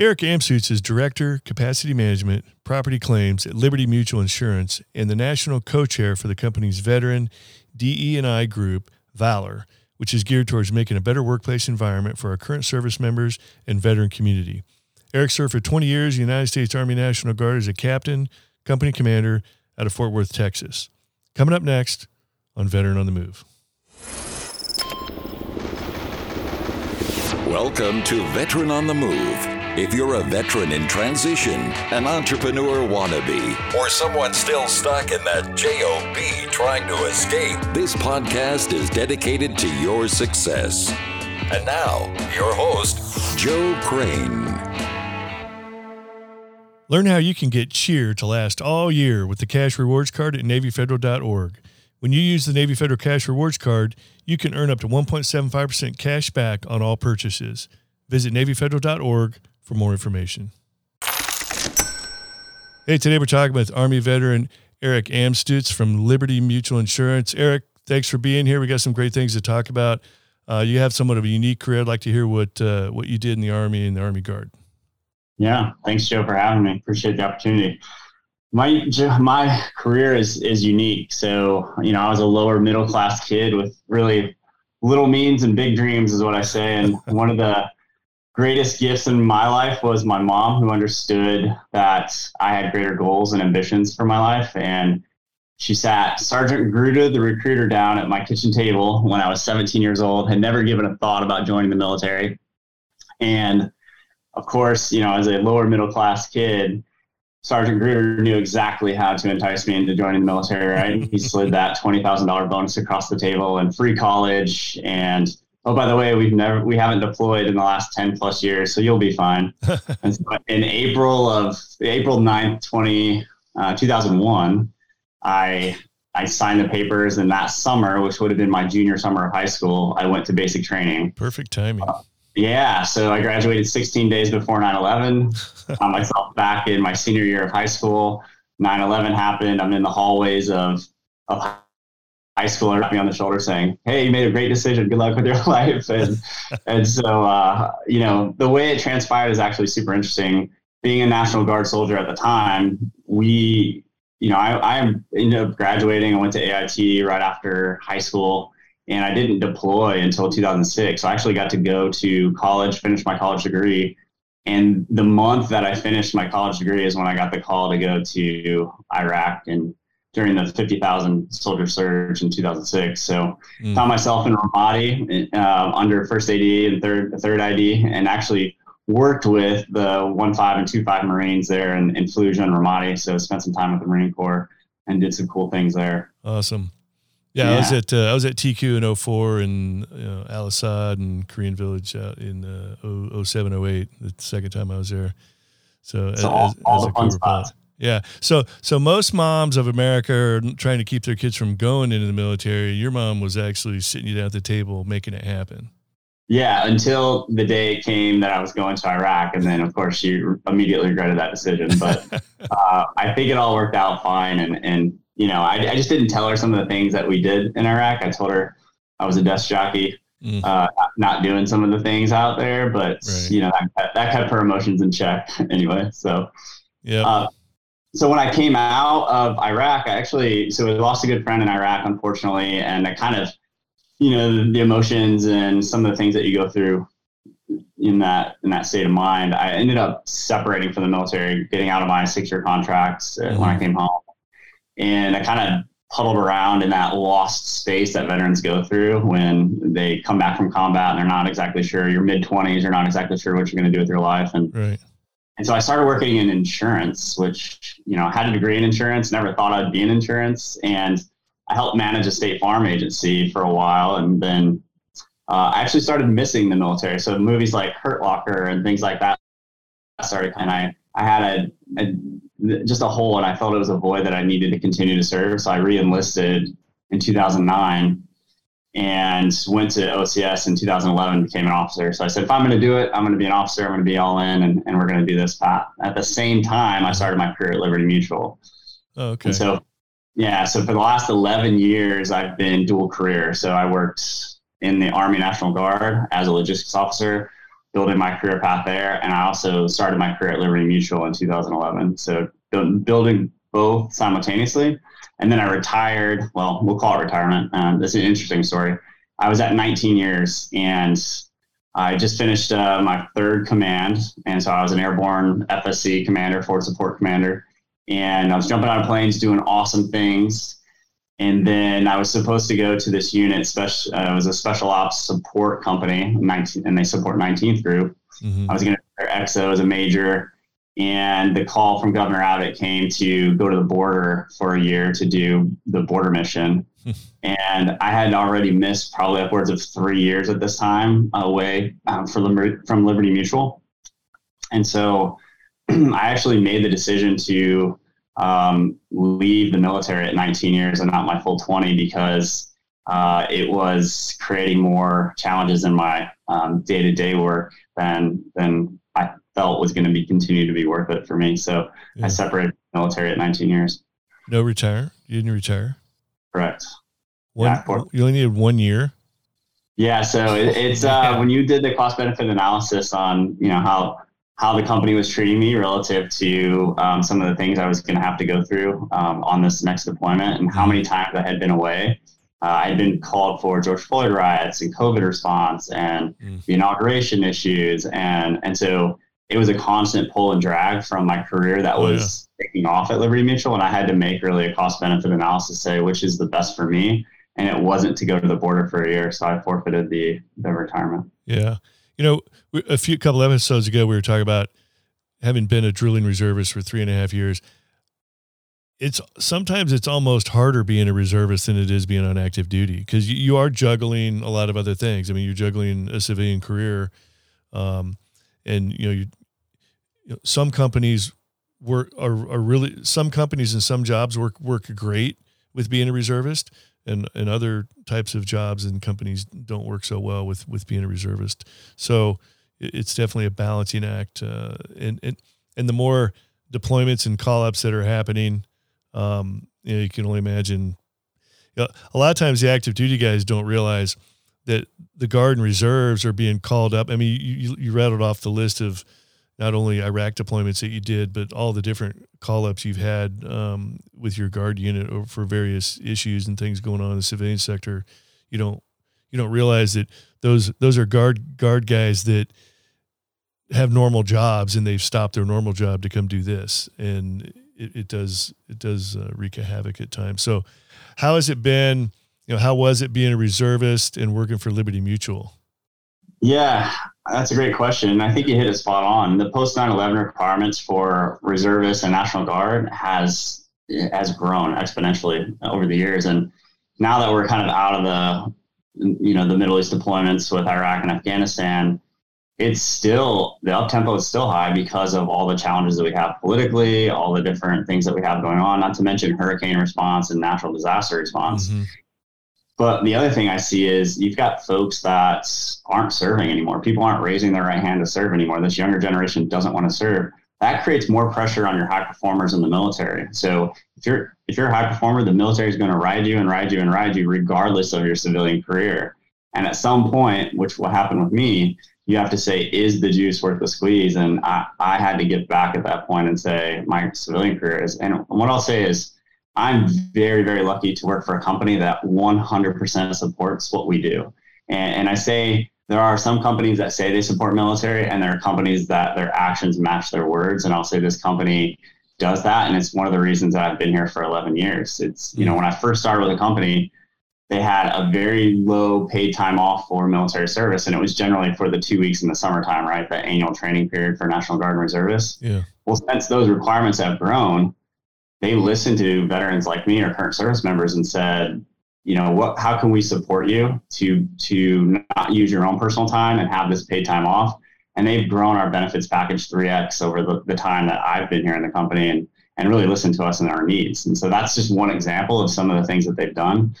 Eric Amstutz is Director, Capacity Management, Property Claims at Liberty Mutual Insurance and the National Co-Chair for the company's veteran DE&I group, Valor, which is geared towards making a better workplace environment for our current service members and veteran community. Eric served for 20 years in the United States Army National Guard as a captain, company commander out of Fort Worth, Texas. Coming up next on Veteran on the Move. Welcome to Veteran on the Move. If you're a veteran in transition, an entrepreneur wannabe, or someone still stuck in that JOB trying to escape, this podcast is dedicated to your success. And now, your host, Joe Crane. Learn how you can get cheer to last all year with the cash rewards card at NavyFederal.org. When you use the Navy Federal Cash Rewards card, you can earn up to 1.75% cash back on all purchases. Visit NavyFederal.org for more information. Hey, today we're talking with Army veteran Eric Amstutz from Liberty Mutual Insurance. Eric, thanks for being here. We got some great things to talk about. Uh, you have somewhat of a unique career. I'd like to hear what uh, what you did in the Army and the Army Guard. Yeah, thanks, Joe, for having me. Appreciate the opportunity my my career is is unique. So you know, I was a lower middle class kid with really little means and big dreams, is what I say. And one of the greatest gifts in my life was my mom, who understood that I had greater goals and ambitions for my life. And she sat Sergeant Gruda, the recruiter, down at my kitchen table when I was 17 years old. Had never given a thought about joining the military, and of course, you know, as a lower middle class kid Sergeant Gruder knew exactly how to entice me into joining the military, right? he slid that $20,000 bonus across the table and free college. And oh, by the way, we've never, we haven't deployed in the last 10 plus years, so you'll be fine. and so in April of April 9th, 20, uh, 2001, I, I signed the papers and that summer, which would have been my junior summer of high school, I went to basic training. Perfect timing. Uh, yeah, so I graduated 16 days before 9 11. Found myself back in my senior year of high school. 9 11 happened. I'm in the hallways of, of high school and me on the shoulder saying, Hey, you made a great decision. Good luck with your life. And, and so, uh, you know, the way it transpired is actually super interesting. Being a National Guard soldier at the time, we, you know, I, I ended up graduating. I went to AIT right after high school and I didn't deploy until 2006. So I actually got to go to college, finish my college degree. And the month that I finished my college degree is when I got the call to go to Iraq and during the 50,000 soldier surge in 2006. So mm. found myself in Ramadi uh, under first AD and third third ID, and actually worked with the one five and two five Marines there in, in Fallujah and Ramadi. So spent some time with the Marine Corps and did some cool things there. Awesome. Yeah, yeah, I was at uh, I was at TQ in 04 and you know, Al Asad and Korean Village out in uh, 07, 08, the second time I was there. So, so as, all, as, a spots. Yeah. So so most moms of America are trying to keep their kids from going into the military. Your mom was actually sitting you down at the table making it happen. Yeah, until the day it came that I was going to Iraq, and then of course she immediately regretted that decision. But uh, I think it all worked out fine, and and you know, I, I, just didn't tell her some of the things that we did in Iraq. I told her I was a desk jockey, mm. uh, not doing some of the things out there, but right. you know, that, that, kept her emotions in check anyway. So, yeah. Uh, so when I came out of Iraq, I actually, so I lost a good friend in Iraq, unfortunately. And I kind of, you know, the, emotions and some of the things that you go through in that in that state of mind, I ended up separating from the military, getting out of my six year contracts mm-hmm. when I mm-hmm. came home and I kind of puddled around in that lost space that veterans go through when they come back from combat and they're not exactly sure. You're mid twenties, you're not exactly sure what you're going to do with your life, and right. And so I started working in insurance, which you know I had a degree in insurance, never thought I'd be in insurance, and I helped manage a state farm agency for a while, and then uh, I actually started missing the military. So movies like Hurt Locker and things like that started, and I I had a, a just a hole, and I felt it was a void that I needed to continue to serve. So I re-enlisted in 2009 and went to OCS in 2011, became an officer. So I said, if I'm going to do it, I'm going to be an officer. I'm going to be all in, and, and we're going to do this path. At the same time, I started my career at Liberty Mutual. Oh, okay. And so, yeah. So for the last 11 years, I've been dual career. So I worked in the Army National Guard as a logistics officer building my career path there. And I also started my career at Liberty Mutual in 2011. So building both simultaneously. And then I retired. Well, we'll call it retirement. Um, this is an interesting story. I was at 19 years and I just finished uh, my third command. And so I was an airborne FSC commander, forward support commander. And I was jumping out of planes, doing awesome things. And then I was supposed to go to this unit. Special, uh, it was a special ops support company, 19, and they support 19th Group. Mm-hmm. I was going to their EXO as a major, and the call from Governor Abbott came to go to the border for a year to do the border mission. and I had already missed probably upwards of three years at this time away um, for Liber- from Liberty Mutual, and so I actually made the decision to um, leave the military at 19 years and not my full 20 because uh, it was creating more challenges in my day to day work than than felt was going to be continue to be worth it for me. So yeah. I separated military at 19 years. No retire. You didn't retire. Correct. One, yeah, you only needed one year. Yeah. So it, it's uh, when you did the cost benefit analysis on you know how how the company was treating me relative to um, some of the things I was going to have to go through um, on this next deployment and how many times I had been away. Uh, I had been called for George Floyd riots and COVID response and mm. the inauguration issues. And, and so it was a constant pull and drag from my career that oh, was yeah. taking off at Liberty Mutual. And I had to make really a cost benefit analysis, say which is the best for me. And it wasn't to go to the border for a year. So I forfeited the, the retirement. Yeah. You know, a few couple episodes ago, we were talking about having been a drilling reservist for three and a half years. It's sometimes it's almost harder being a reservist than it is being on active duty because you, you, are juggling a lot of other things. I mean, you're juggling a civilian career, um, and you know, you, you know, some companies work are, are really some companies and some jobs work work great with being a reservist and and other types of jobs and companies don't work so well with with being a reservist. So it's definitely a balancing act, uh, and and and the more deployments and call ups that are happening, um, you, know, you can only imagine. You know, a lot of times, the active duty guys don't realize that the guard and reserves are being called up. I mean, you, you rattled off the list of not only Iraq deployments that you did, but all the different call ups you've had um, with your guard unit for various issues and things going on in the civilian sector. You don't you don't realize that those those are guard guard guys that have normal jobs and they've stopped their normal job to come do this, and it, it does it does uh, wreak a havoc at times. So, how has it been? You know, how was it being a reservist and working for Liberty Mutual? Yeah, that's a great question. I think you hit it spot on. The post 9/11 requirements for reservists and National Guard has has grown exponentially over the years, and now that we're kind of out of the you know the Middle East deployments with Iraq and Afghanistan, it's still the up tempo is still high because of all the challenges that we have politically, all the different things that we have going on. Not to mention hurricane response and natural disaster response. Mm-hmm. But the other thing I see is you've got folks that aren't serving anymore. People aren't raising their right hand to serve anymore. This younger generation doesn't want to serve. That creates more pressure on your high performers in the military. So if you're if you're a high performer, the military is going to ride you and ride you and ride you regardless of your civilian career. And at some point, which will happen with me, you have to say, is the juice worth the squeeze? And I, I had to get back at that point and say, my civilian career is. And what I'll say is, I'm very, very lucky to work for a company that 100% supports what we do. And, and I say there are some companies that say they support military, and there are companies that their actions match their words. And I'll say this company does that. And it's one of the reasons that I've been here for 11 years. It's, you know, mm. when I first started with the company, they had a very low paid time off for military service. And it was generally for the two weeks in the summertime, right? The annual training period for National Guard and reservists. Yeah. Well, since those requirements have grown, they listened to veterans like me or current service members and said, you know, what, how can we support you to, to not use your own personal time and have this paid time off? And they've grown our benefits package 3X over the, the time that I've been here in the company and, and really listened to us and our needs. And so that's just one example of some of the things that they've done.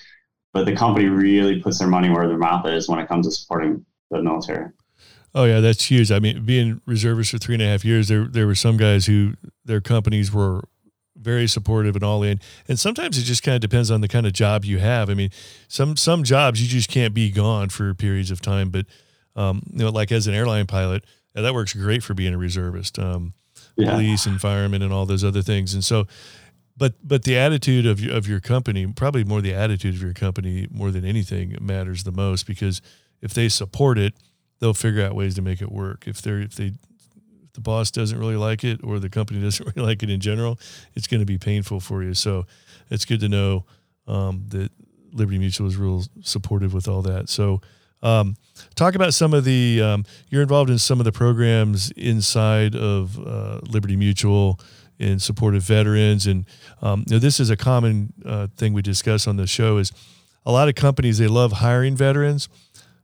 But the company really puts their money where their mouth is when it comes to supporting the military. Oh yeah, that's huge. I mean, being reservist for three and a half years, there there were some guys who their companies were very supportive and all in. And sometimes it just kind of depends on the kind of job you have. I mean, some some jobs you just can't be gone for periods of time, but um, you know, like as an airline pilot, that works great for being a reservist, um, yeah. police and firemen and all those other things. And so, but but the attitude of your, of your company, probably more the attitude of your company more than anything matters the most because if they support it, they'll figure out ways to make it work. If they're if they the boss doesn't really like it or the company doesn't really like it in general, it's going to be painful for you. So it's good to know um, that Liberty Mutual is real supportive with all that. So um, talk about some of the um, you're involved in some of the programs inside of uh, Liberty Mutual in support of veterans, and um, you know, this is a common uh, thing we discuss on the show. Is a lot of companies they love hiring veterans,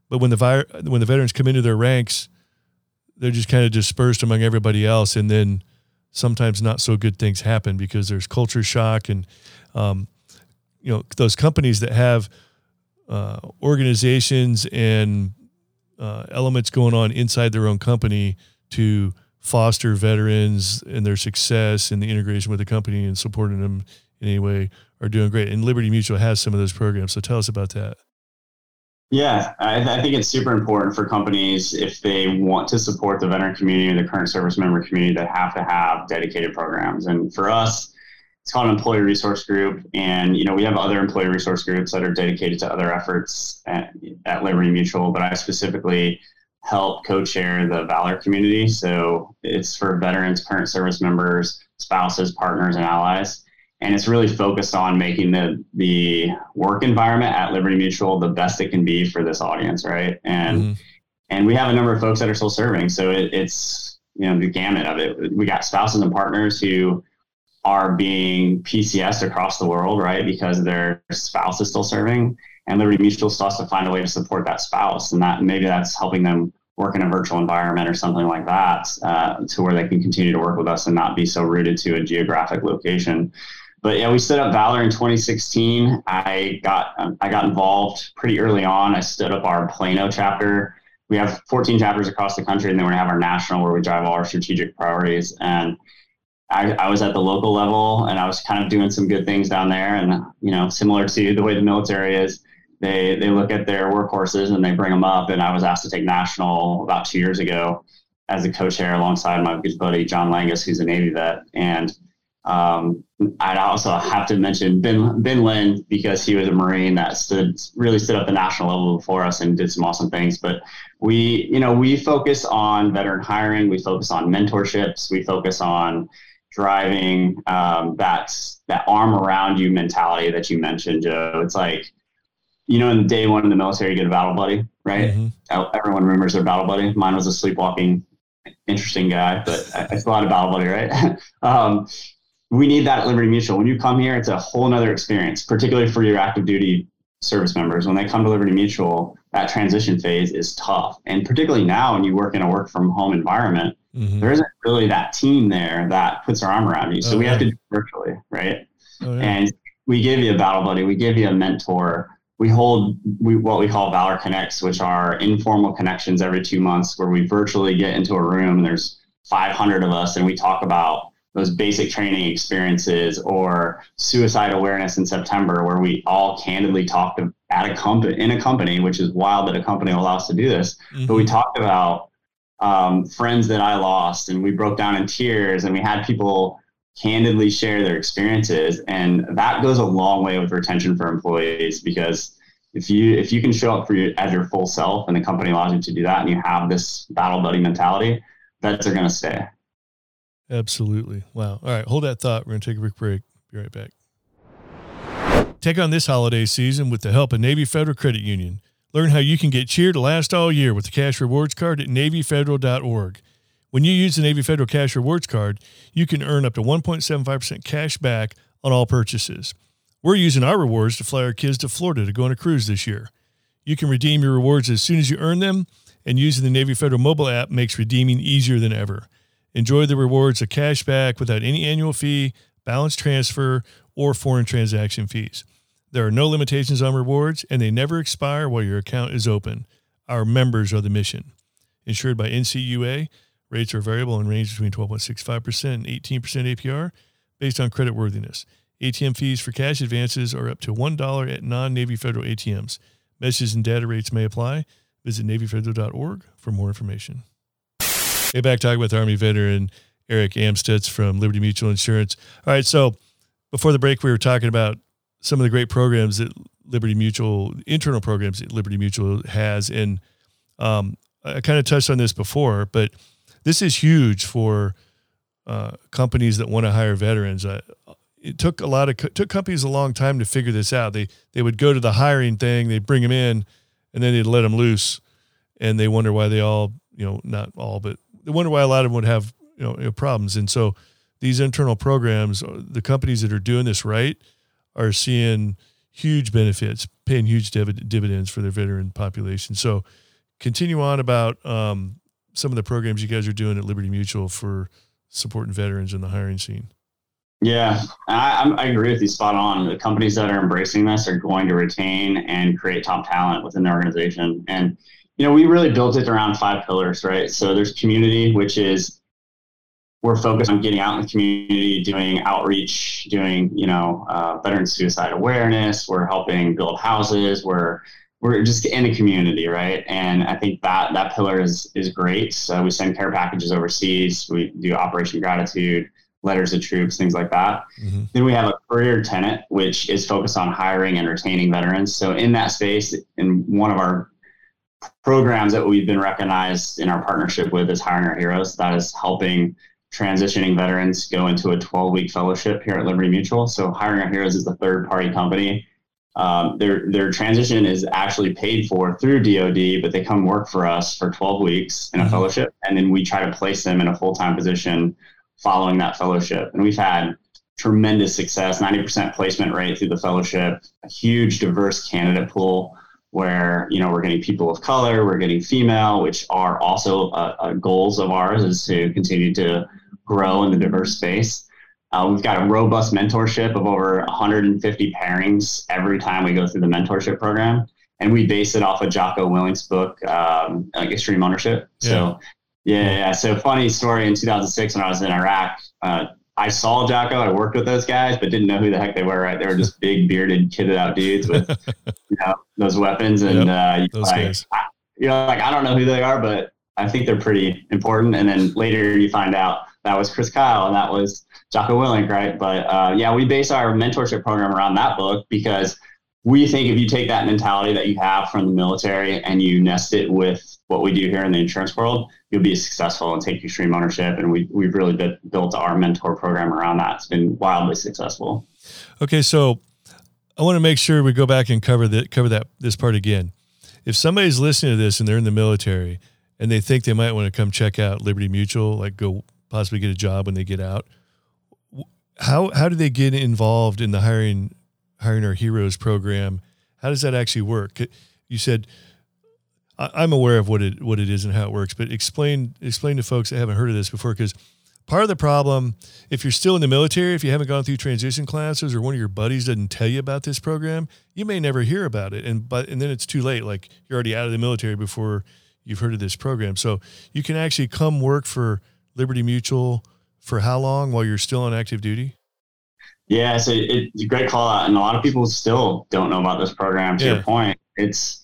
but when the vi- when the veterans come into their ranks, they're just kind of dispersed among everybody else, and then sometimes not so good things happen because there's culture shock and um, you know those companies that have uh, organizations and uh, elements going on inside their own company to foster veterans and their success and the integration with the company and supporting them in any way are doing great. And Liberty Mutual has some of those programs. So tell us about that. Yeah, I, I, think it's super important for companies if they want to support the veteran community or the current service member community, that have to have dedicated programs. And for us, it's called an employee resource group. And you know we have other employee resource groups that are dedicated to other efforts at, at liberty mutual but i specifically help co-chair the valor community. So it's for veterans current service members spouses partners and allies and it's really focused on making the the work environment at liberty mutual the best it can be for this audience right and mm-hmm. and we have a number of folks that are still serving so it, it's you know the gamut of it we got spouses and partners who are being PCS across the world, right? Because their spouse is still serving, and Liberty Mutual still has to find a way to support that spouse, and that maybe that's helping them work in a virtual environment or something like that, uh, to where they can continue to work with us and not be so rooted to a geographic location. But yeah, we stood up Valor in 2016. I got um, I got involved pretty early on. I stood up our Plano chapter. We have 14 chapters across the country, and then gonna have our national where we drive all our strategic priorities and I, I, was at the local level and I was kind of doing some good things down there. And, you know, similar to the way the military is, they, they look at their workhorses and they bring them up. And I was asked to take national about two years ago as a co-chair alongside my good buddy, John Langus, who's a Navy vet. And um, I'd also have to mention Ben, ben Lynn because he was a Marine that stood, really stood up the national level before us and did some awesome things. But we, you know, we focus on veteran hiring. We focus on mentorships. We focus on driving um, that that arm around you mentality that you mentioned, Joe. It's like you know, in day one in the military, you get a battle buddy, right? Mm-hmm. Everyone remembers their battle buddy. Mine was a sleepwalking, interesting guy, but it's a lot of battle buddy, right? um, we need that at Liberty Mutual. When you come here, it's a whole nother experience, particularly for your active duty service members. When they come to Liberty Mutual, that transition phase is tough. And particularly now, when you work in a work from home environment, mm-hmm. there isn't really that team there that puts their arm around you. So oh, we have to do virtually, right? Oh, yeah. And we give you a battle buddy, we give you a mentor. We hold we, what we call Valor Connects, which are informal connections every two months where we virtually get into a room and there's 500 of us and we talk about those basic training experiences or suicide awareness in September, where we all candidly talked at a company in a company, which is wild that a company will allow us to do this. Mm-hmm. But we mm-hmm. talked about um, friends that I lost, and we broke down in tears, and we had people candidly share their experiences, and that goes a long way with retention for employees because if you if you can show up for you as your full self, and the company allows you to do that, and you have this battle buddy mentality, vets are going to stay. Absolutely. Wow. All right. Hold that thought. We're going to take a quick break. Be right back. Take on this holiday season with the help of Navy Federal Credit Union. Learn how you can get cheer to last all year with the Cash Rewards Card at NavyFederal.org. When you use the Navy Federal Cash Rewards Card, you can earn up to 1.75% cash back on all purchases. We're using our rewards to fly our kids to Florida to go on a cruise this year. You can redeem your rewards as soon as you earn them, and using the Navy Federal mobile app makes redeeming easier than ever. Enjoy the rewards of cash back without any annual fee, balance transfer, or foreign transaction fees. There are no limitations on rewards, and they never expire while your account is open. Our members are the mission. Insured by NCUA, rates are variable and range between 12.65% and 18% APR based on credit worthiness. ATM fees for cash advances are up to $1 at non Navy Federal ATMs. Messages and data rates may apply. Visit NavyFederal.org for more information. Hey, back talking with Army veteran Eric Amstutz from Liberty Mutual Insurance. All right, so before the break, we were talking about some of the great programs that Liberty Mutual, internal programs that Liberty Mutual has. And um, I kind of touched on this before, but this is huge for uh, companies that want to hire veterans. Uh, it took a lot of took companies a long time to figure this out. They they would go to the hiring thing, they'd bring them in, and then they'd let them loose, and they wonder why they all you know not all, but they wonder why a lot of them would have you know, you know problems. And so these internal programs, uh, the companies that are doing this right, are seeing huge benefits, paying huge div- dividends for their veteran population. So continue on about um, some of the programs you guys are doing at Liberty Mutual for supporting veterans in the hiring scene. Yeah, I, I, agree with you spot on. The companies that are embracing this are going to retain and create top talent within their organization. And, you know, we really built it around five pillars, right? So there's community, which is we're focused on getting out in the community, doing outreach, doing, you know, uh, veteran suicide awareness. We're helping build houses. We're we're just in the community, right? And I think that that pillar is is great. So we send care packages overseas. We do Operation Gratitude letters to troops, things like that. Mm-hmm. Then we have a career tenant, which is focused on hiring and retaining veterans. So in that space, in one of our programs that we've been recognized in our partnership with is Hiring Our Heroes. That is helping transitioning veterans go into a 12 week fellowship here at Liberty Mutual. So Hiring Our Heroes is the third party company. Um, their their transition is actually paid for through DoD, but they come work for us for 12 weeks in a mm-hmm. fellowship, and then we try to place them in a full time position following that fellowship. And we've had tremendous success 90% placement rate through the fellowship, a huge diverse candidate pool where you know we're getting people of color we're getting female which are also uh, uh, goals of ours is to continue to grow in the diverse space uh, we've got a robust mentorship of over 150 pairings every time we go through the mentorship program and we base it off of jocko willink's book um, like extreme ownership yeah. so yeah, yeah. So funny story in 2006 when I was in Iraq. I saw Jocko. I worked with those guys, but didn't know who the heck they were. Right? They were just big, bearded, kitted out dudes with you know those weapons, and yep, uh, like, I, you know, like I don't know who they are, but I think they're pretty important. And then later you find out that was Chris Kyle and that was Jocko Willink, right? But uh, yeah, we base our mentorship program around that book because we think if you take that mentality that you have from the military and you nest it with what we do here in the insurance world, you'll be successful and take extreme ownership. And we, we've really built our mentor program around that. It's been wildly successful. Okay. So I want to make sure we go back and cover that, cover that, this part again. If somebody's listening to this and they're in the military and they think they might want to come check out Liberty Mutual, like go possibly get a job when they get out, how, how do they get involved in the hiring, hiring our heroes program? How does that actually work? You said, I'm aware of what it what it is and how it works, but explain explain to folks that haven't heard of this before because part of the problem if you're still in the military if you haven't gone through transition classes or one of your buddies doesn't tell you about this program you may never hear about it. And but and then it's too late like you're already out of the military before you've heard of this program. So you can actually come work for liberty mutual for how long while you're still on active duty? Yeah so it, it's a great call out and a lot of people still don't know about this program to yeah. your point. It's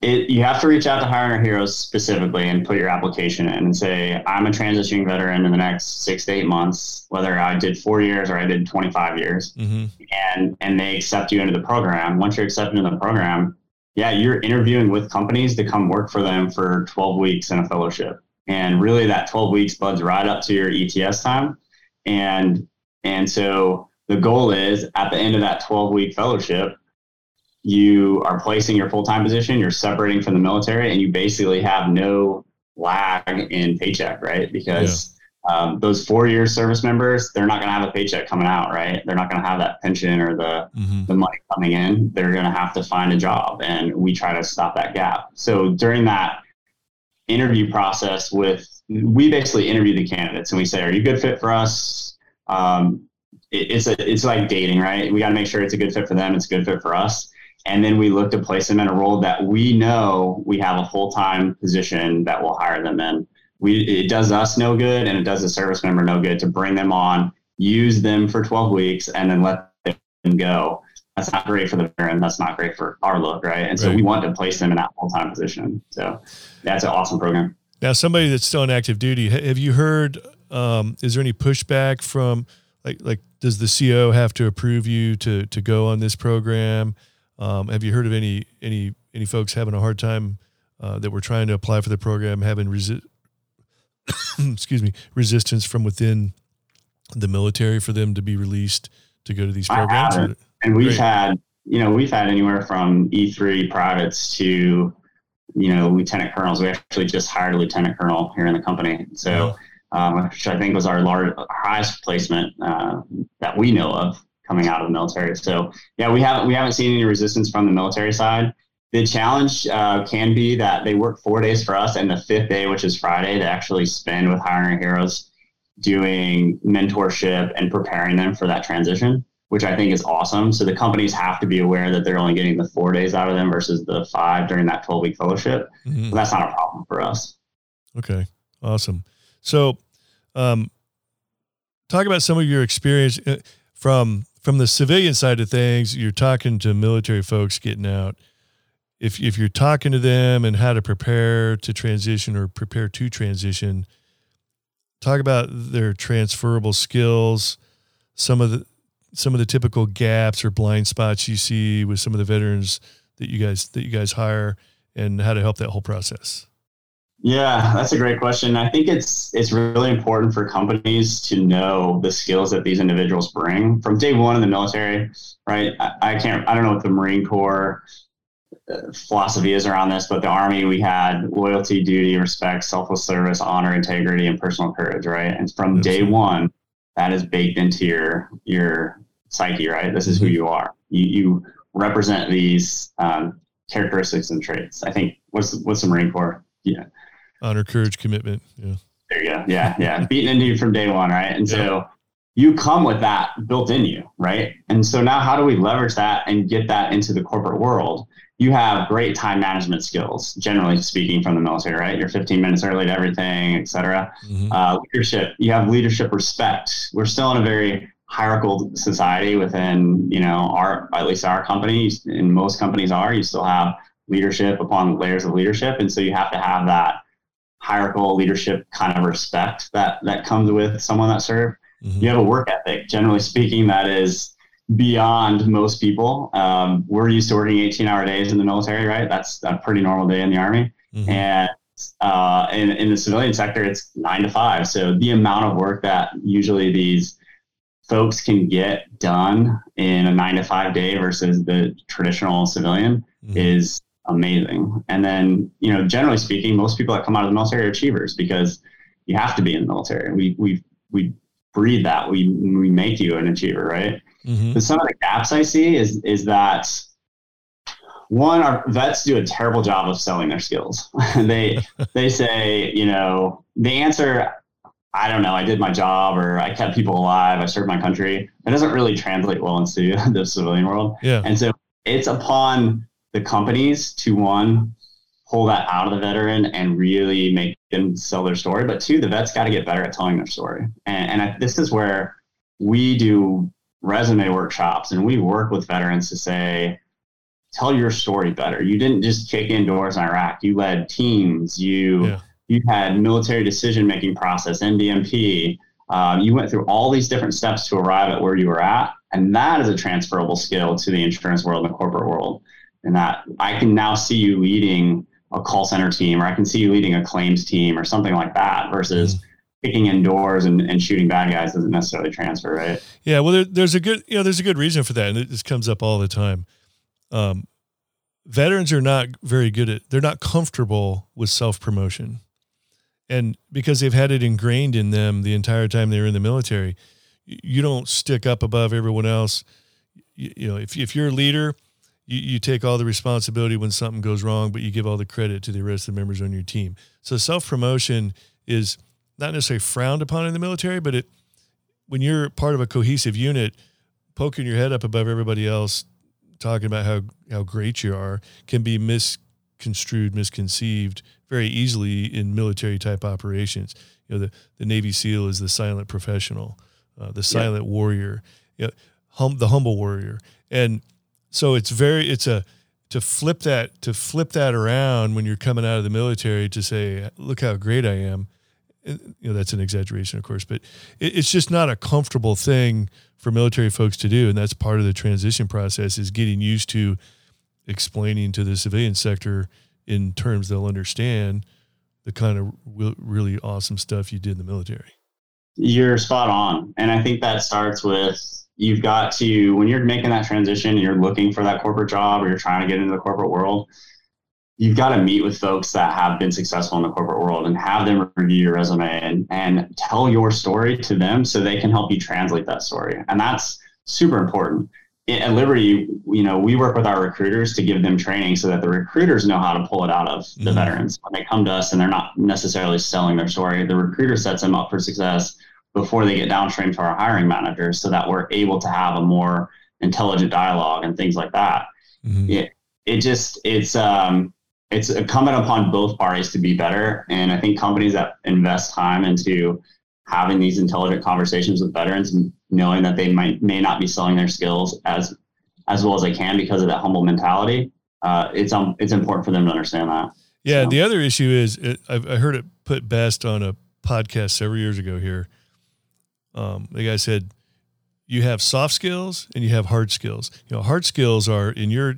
it, you have to reach out to Hiring Our Heroes specifically and put your application in and say, I'm a transitioning veteran in the next six to eight months, whether I did four years or I did 25 years, mm-hmm. and and they accept you into the program. Once you're accepted into the program, yeah, you're interviewing with companies to come work for them for 12 weeks in a fellowship, and really that 12 weeks buds right up to your ETS time, and and so the goal is at the end of that 12 week fellowship you are placing your full-time position, you're separating from the military, and you basically have no lag in paycheck, right? Because yeah. um, those four-year service members, they're not going to have a paycheck coming out, right? They're not going to have that pension or the mm-hmm. the money coming in. They're going to have to find a job, and we try to stop that gap. So during that interview process, with we basically interview the candidates and we say, "Are you a good fit for us?" Um, it, it's a it's like dating, right? We got to make sure it's a good fit for them. It's a good fit for us and then we look to place them in a role that we know we have a full time position that will hire them in. We it does us no good, and it does the service member no good to bring them on, use them for 12 weeks, and then let them go. that's not great for the veteran. That's not great for our look, right? And so Right. we want to place them in that full time position. So that's an awesome program. Now, somebody that's still on active duty, have you heard? Um, is there any pushback from like like does the CO have to approve you to to go on this program? Um, have you heard of any any any folks having a hard time uh, that were trying to apply for the program having resi- excuse me resistance from within the military for them to be released to go to these programs? haven't. And we've Great. had, you know, we've had anywhere from E3 privates to, you know, lieutenant colonels. We actually just hired a lieutenant colonel here in the company. So, um, which I think was our large, highest placement uh, that we know of coming out of the military. So, yeah, we haven't we haven't seen any resistance from the military side. The challenge uh, can be that they work four days for us, and the fifth day, which is Friday, to actually spend with hiring heroes, doing mentorship and preparing them for that transition which I think is awesome. So the companies have to be aware that they're only getting the four days out of them versus the five during that 12 week fellowship. Mhm. But that's not a problem for us. Okay, awesome. So, um, talk about some of your experience uh, from from the civilian side of things. You're talking to military folks getting out. If if you're talking to them and how to prepare to transition or prepare to transition, talk about their transferable skills. Some of the some of the typical gaps or blind spots you see with some of the veterans that you guys that you guys hire, and how to help that whole process. Yeah, that's a great question. I think it's it's really important for companies to know the skills that these individuals bring from day one in the military, right? I, I can't, I don't know what the Marine Corps uh, philosophy is around this, but the Army we had loyalty, duty, respect, selfless service, honor, integrity, and personal courage, right? And from day one, that is baked into your your psyche, right? This is who Mhm. you are. You you represent these um, characteristics and traits. I think what's what's the Marine Corps? Yeah. Honor, courage, commitment. Yeah. There you go. Yeah, yeah. Beaten into you from day one, right? And so you come with that built in you, right? And so now how do we leverage that and get that into the corporate world? You have great time management skills, generally speaking, from the military, right? You're 15 minutes early to everything, et cetera. Mhm. Uh, leadership, you have leadership respect. We're still in a very hierarchical society within, you know, our, at least our company, and most companies are, you still have leadership upon layers of leadership. And so you have to have that hierarchical leadership kind of respect that that comes with someone that served. Mhm. You have a work ethic, generally speaking, that is beyond most people. Um, we're used to working 18 hour days in the military, right? That's a pretty normal day in the army. Mhm. And uh, in, in the civilian sector, it's nine to five. So the amount of work that usually these folks can get done in a nine to five day versus the traditional civilian Mhm. is amazing. And then, you know, generally speaking, most people that come out of the military are achievers because you have to be in the military. We we we breed that. We we make you an achiever, right? Mhm. But some of the gaps I see is is that one, our vets do a terrible job of selling their skills. they they say, you know, the answer, I don't know, I did my job or I kept people alive, I served my country. It doesn't really translate well into the civilian world. Yeah. And so it's upon the companies to one, pull that out of the veteran and really make them sell their story. But two, the vets got to get better at telling their story. And, and I, this is where we do resume workshops and we work with veterans to say, tell your story better. You didn't just kick in doors in Iraq. You led teams. You Yeah. you had military decision making process, MDMP. Um, you went through all these different steps to arrive at where you were at, and that is a transferable skill to the insurance world and the corporate world. And that I can now see you leading a call center team, or I can see you leading a claims team, or something like that, versus kicking in doors and, and shooting bad guys doesn't necessarily transfer, right? Yeah, well, there, there's a good, you know, there's a good reason for that, and it, this comes up all the time. Um, veterans are not very good at, they're not comfortable with self promotion, and because they've had it ingrained in them the entire time they were in the military, you don't stick up above everyone else. You, you know, if if you're a leader, you, you take all the responsibility when something goes wrong, but you give all the credit to the rest of the members on your team. So self promotion is not necessarily frowned upon in the military, but it when you're part of a cohesive unit, poking your head up above everybody else, talking about how how great you are, can be misconstrued, misconceived very easily in military type operations. You know, the the Navy SEAL is the silent professional, uh, the silent warrior, you know, hum, the humble warrior, and so it's very it's a to flip that to flip that around when you're coming out of the military to say look how great I am. Uh, you know that's an exaggeration of course but it, it's just not a comfortable thing for military folks to do and that's part of the transition process is getting used to explaining to the civilian sector in terms they'll understand the kind of really awesome stuff you did in the military. You're spot on and i think that starts with you've got to when you're making that transition and you're looking for that corporate job or you're trying to get into the corporate world you've got to meet with folks that have been successful in the corporate world and have them review your resume and, and tell your story to them so they can help you translate that story. And that's super important. At liberty you know we work with our recruiters to give them training so that the recruiters know how to pull it out of the mm-hmm. veterans. When they come to us and they're not necessarily selling their story the recruiter sets them up for success before they get downstream to our hiring managers so that we're able to have a more intelligent dialogue and things like that. Mm-hmm. It, it just, it's, um, it's incumbent upon both parties to be better. And I think companies that invest time into having these intelligent conversations with veterans and knowing that they might, may not be selling their skills as, as well as they can because of that humble mentality. Uh, it's, um, it's important for them to understand that. Yeah. So. The other issue is it, I've, I heard it put best on a podcast several years ago here um, the guy said, you have soft skills and you have hard skills. You know, hard skills are in your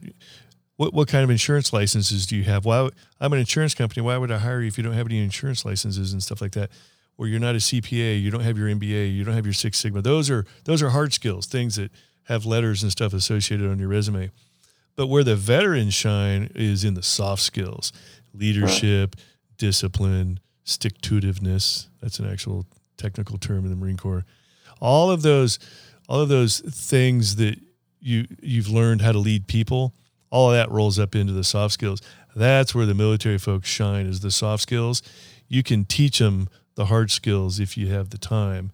what what kind of insurance licenses do you have? Why I'm an insurance company. Why would I hire you if you don't have any insurance licenses and stuff like that? Or you're not a CPA, you don't have your MBA, you don't have your Six Sigma. Those are those are hard skills, things that have letters and stuff associated on your resume. But where the veterans shine is in the soft skills, leadership, discipline, stick to itiveness. That's an actual technical term in the Marine Corps. All of those, all of those things that you you've learned how to lead people, all of that rolls up into the soft skills. That's where the military folks shine is the soft skills. You can teach them the hard skills if you have the time.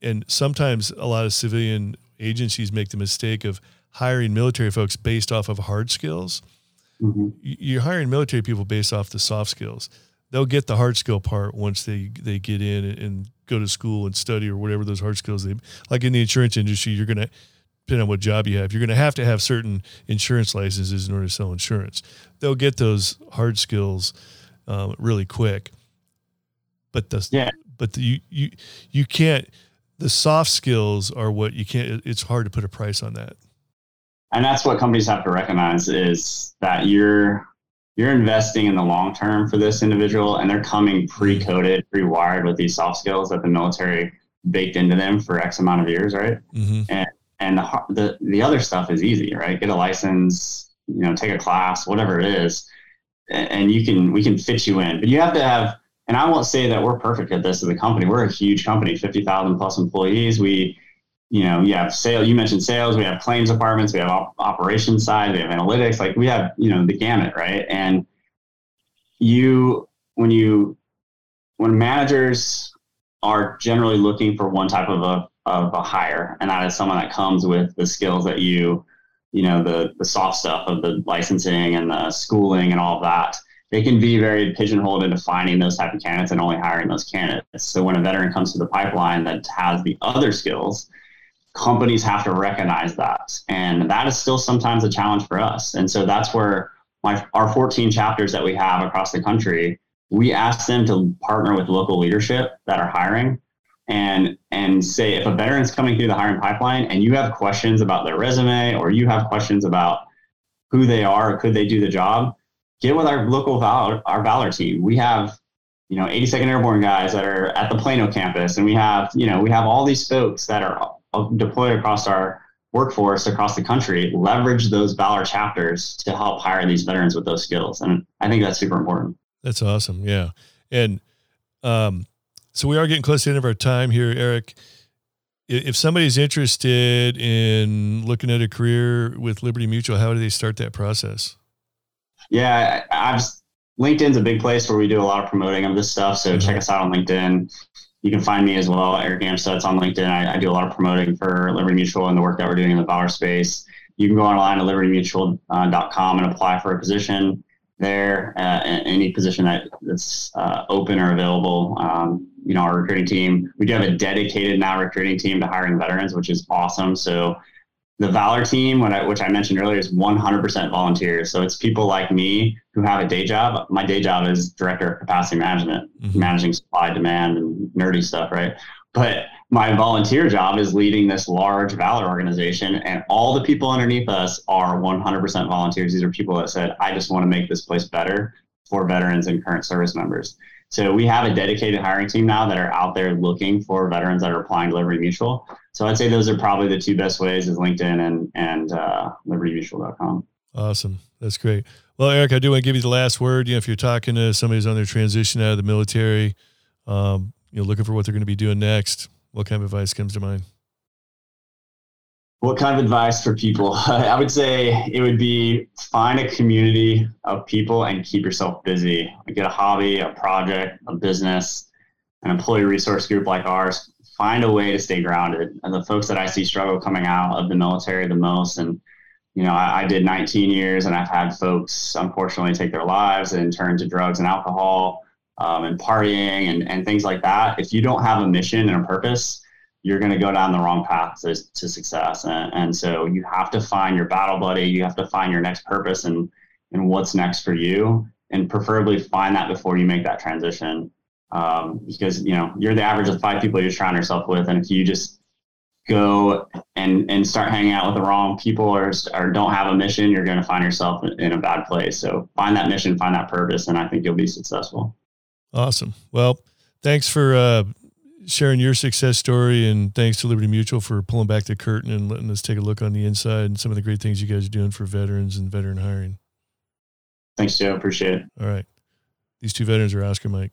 And sometimes a lot of civilian agencies make the mistake of hiring military folks based off of hard skills. Mm-hmm. You're hiring military people based off the soft skills they'll get the hard skill part once they they get in and go to school and study or whatever those hard skills they like in the insurance industry you're going to depending on what job you have you're going to have to have certain insurance licenses in order to sell insurance. They'll get those hard skills um, really quick. But the yeah. but the, you you you can't the soft skills are what you can't it's hard to put a price on that. And that's what companies have to recognize is that you're you're investing in the long term for this individual and they're coming pre-coded pre-wired with these soft skills that the military baked into them for x amount of years right? Mm-hmm. and and the, the the other stuff is easy right? Get a license you know take a class whatever it is and you can we can fit you in. But you have to have and i won't say that we're perfect at this as a company. We're a huge company 50000 plus employees. We you know, you have sales, you mentioned sales, we have claims departments, we have op- operations side, we have analytics, like we have, you know, the gamut, right? And you, when you, when managers are generally looking for one type of a, of a hire, and that is someone that comes with the skills that you, you know, the, the soft stuff of the licensing and the schooling and all that, they can be very pigeonholed into finding those type of candidates and only hiring those candidates. So when a veteran comes to the pipeline that has the other skills, companies have to recognize that. And that is still sometimes a challenge for us. And so that's where my, our 14 chapters that we have across the country, we ask them to partner with local leadership that are hiring and and say if a veteran's coming through the hiring pipeline and you have questions about their resume or you have questions about who they are or could they do the job, get with our local valor, our valor team. We have you know 82nd Airborne guys that are at the Plano campus, and we have you know we have all these folks that are deployed across our workforce across the country leverage those valor chapters to help hire these veterans with those skills. And i think that's super important. That's awesome. Yeah. And um, so we are getting close to the end of our time here eric. If somebody's interested in looking at a career with liberty mutual how do they start that process? Yeah i've linkedin's a big place where we do a lot of promoting of this stuff. So mm-hmm. check us out on linkedin you can find me as well, Eric Amstutz on LinkedIn. I, I, do a lot of promoting for Liberty Mutual and the work that we're doing in the Valor space. You can go online to libertymutual.com and apply for a position there, uh, any position that, that's uh, open or available. Um, you know, our recruiting team, we do have a dedicated now recruiting team to hiring veterans, which is awesome. So the Valor team, I, which I mentioned earlier, is 100% volunteers. So it's people like me who have a day job. My day job is director of capacity management, mm-hmm. managing supply, demand, and nerdy stuff, right? But my volunteer job is leading this large Valor organization, and all the people underneath us are 100% volunteers. These are people that said, I just want to make this place better for veterans and current service members. So we have a dedicated hiring team now that are out there looking for veterans that are applying to Liberty Mutual. So I'd say those are probably the two best ways is LinkedIn and, and uh, libertymutual.com. Awesome. That's great. Well, Eric, I do want to give you the last word. You know, if you're talking to somebody who's on their transition out of the military, um, you know, looking for what they're going to be doing next, what kind of advice comes to mind? What kind of advice for people? I would say it would be find a community of people and keep yourself busy. Get a hobby, a project, a business, an employee resource group like ours. Find a way to stay grounded. And the folks that I see struggle coming out of the military the most, and you know, I, I did 19 years, and I've had folks unfortunately take their lives and turn to drugs and alcohol um, and partying and, and things like that. If you don't have a mission and a purpose, you're going to go down the wrong path to, to success. And, and so you have to find your battle buddy. You have to find your next purpose and, and what's next for you. And preferably find that before you make that transition. Um, because, you know, you're the average of five people you're surrounding yourself with. And if you just go and, and start hanging out with the wrong people or, or don't have a mission, you're going to find yourself in a bad place. So find that mission, find that purpose, and I think you'll be successful. Awesome. Well, thanks for uh, sharing your success story, and thanks to Liberty Mutual for pulling back the curtain and letting us take a look on the inside and some of the great things you guys are doing for veterans and veteran hiring. Thanks, Joe. Appreciate it. All right. These two veterans are Oscar Mike.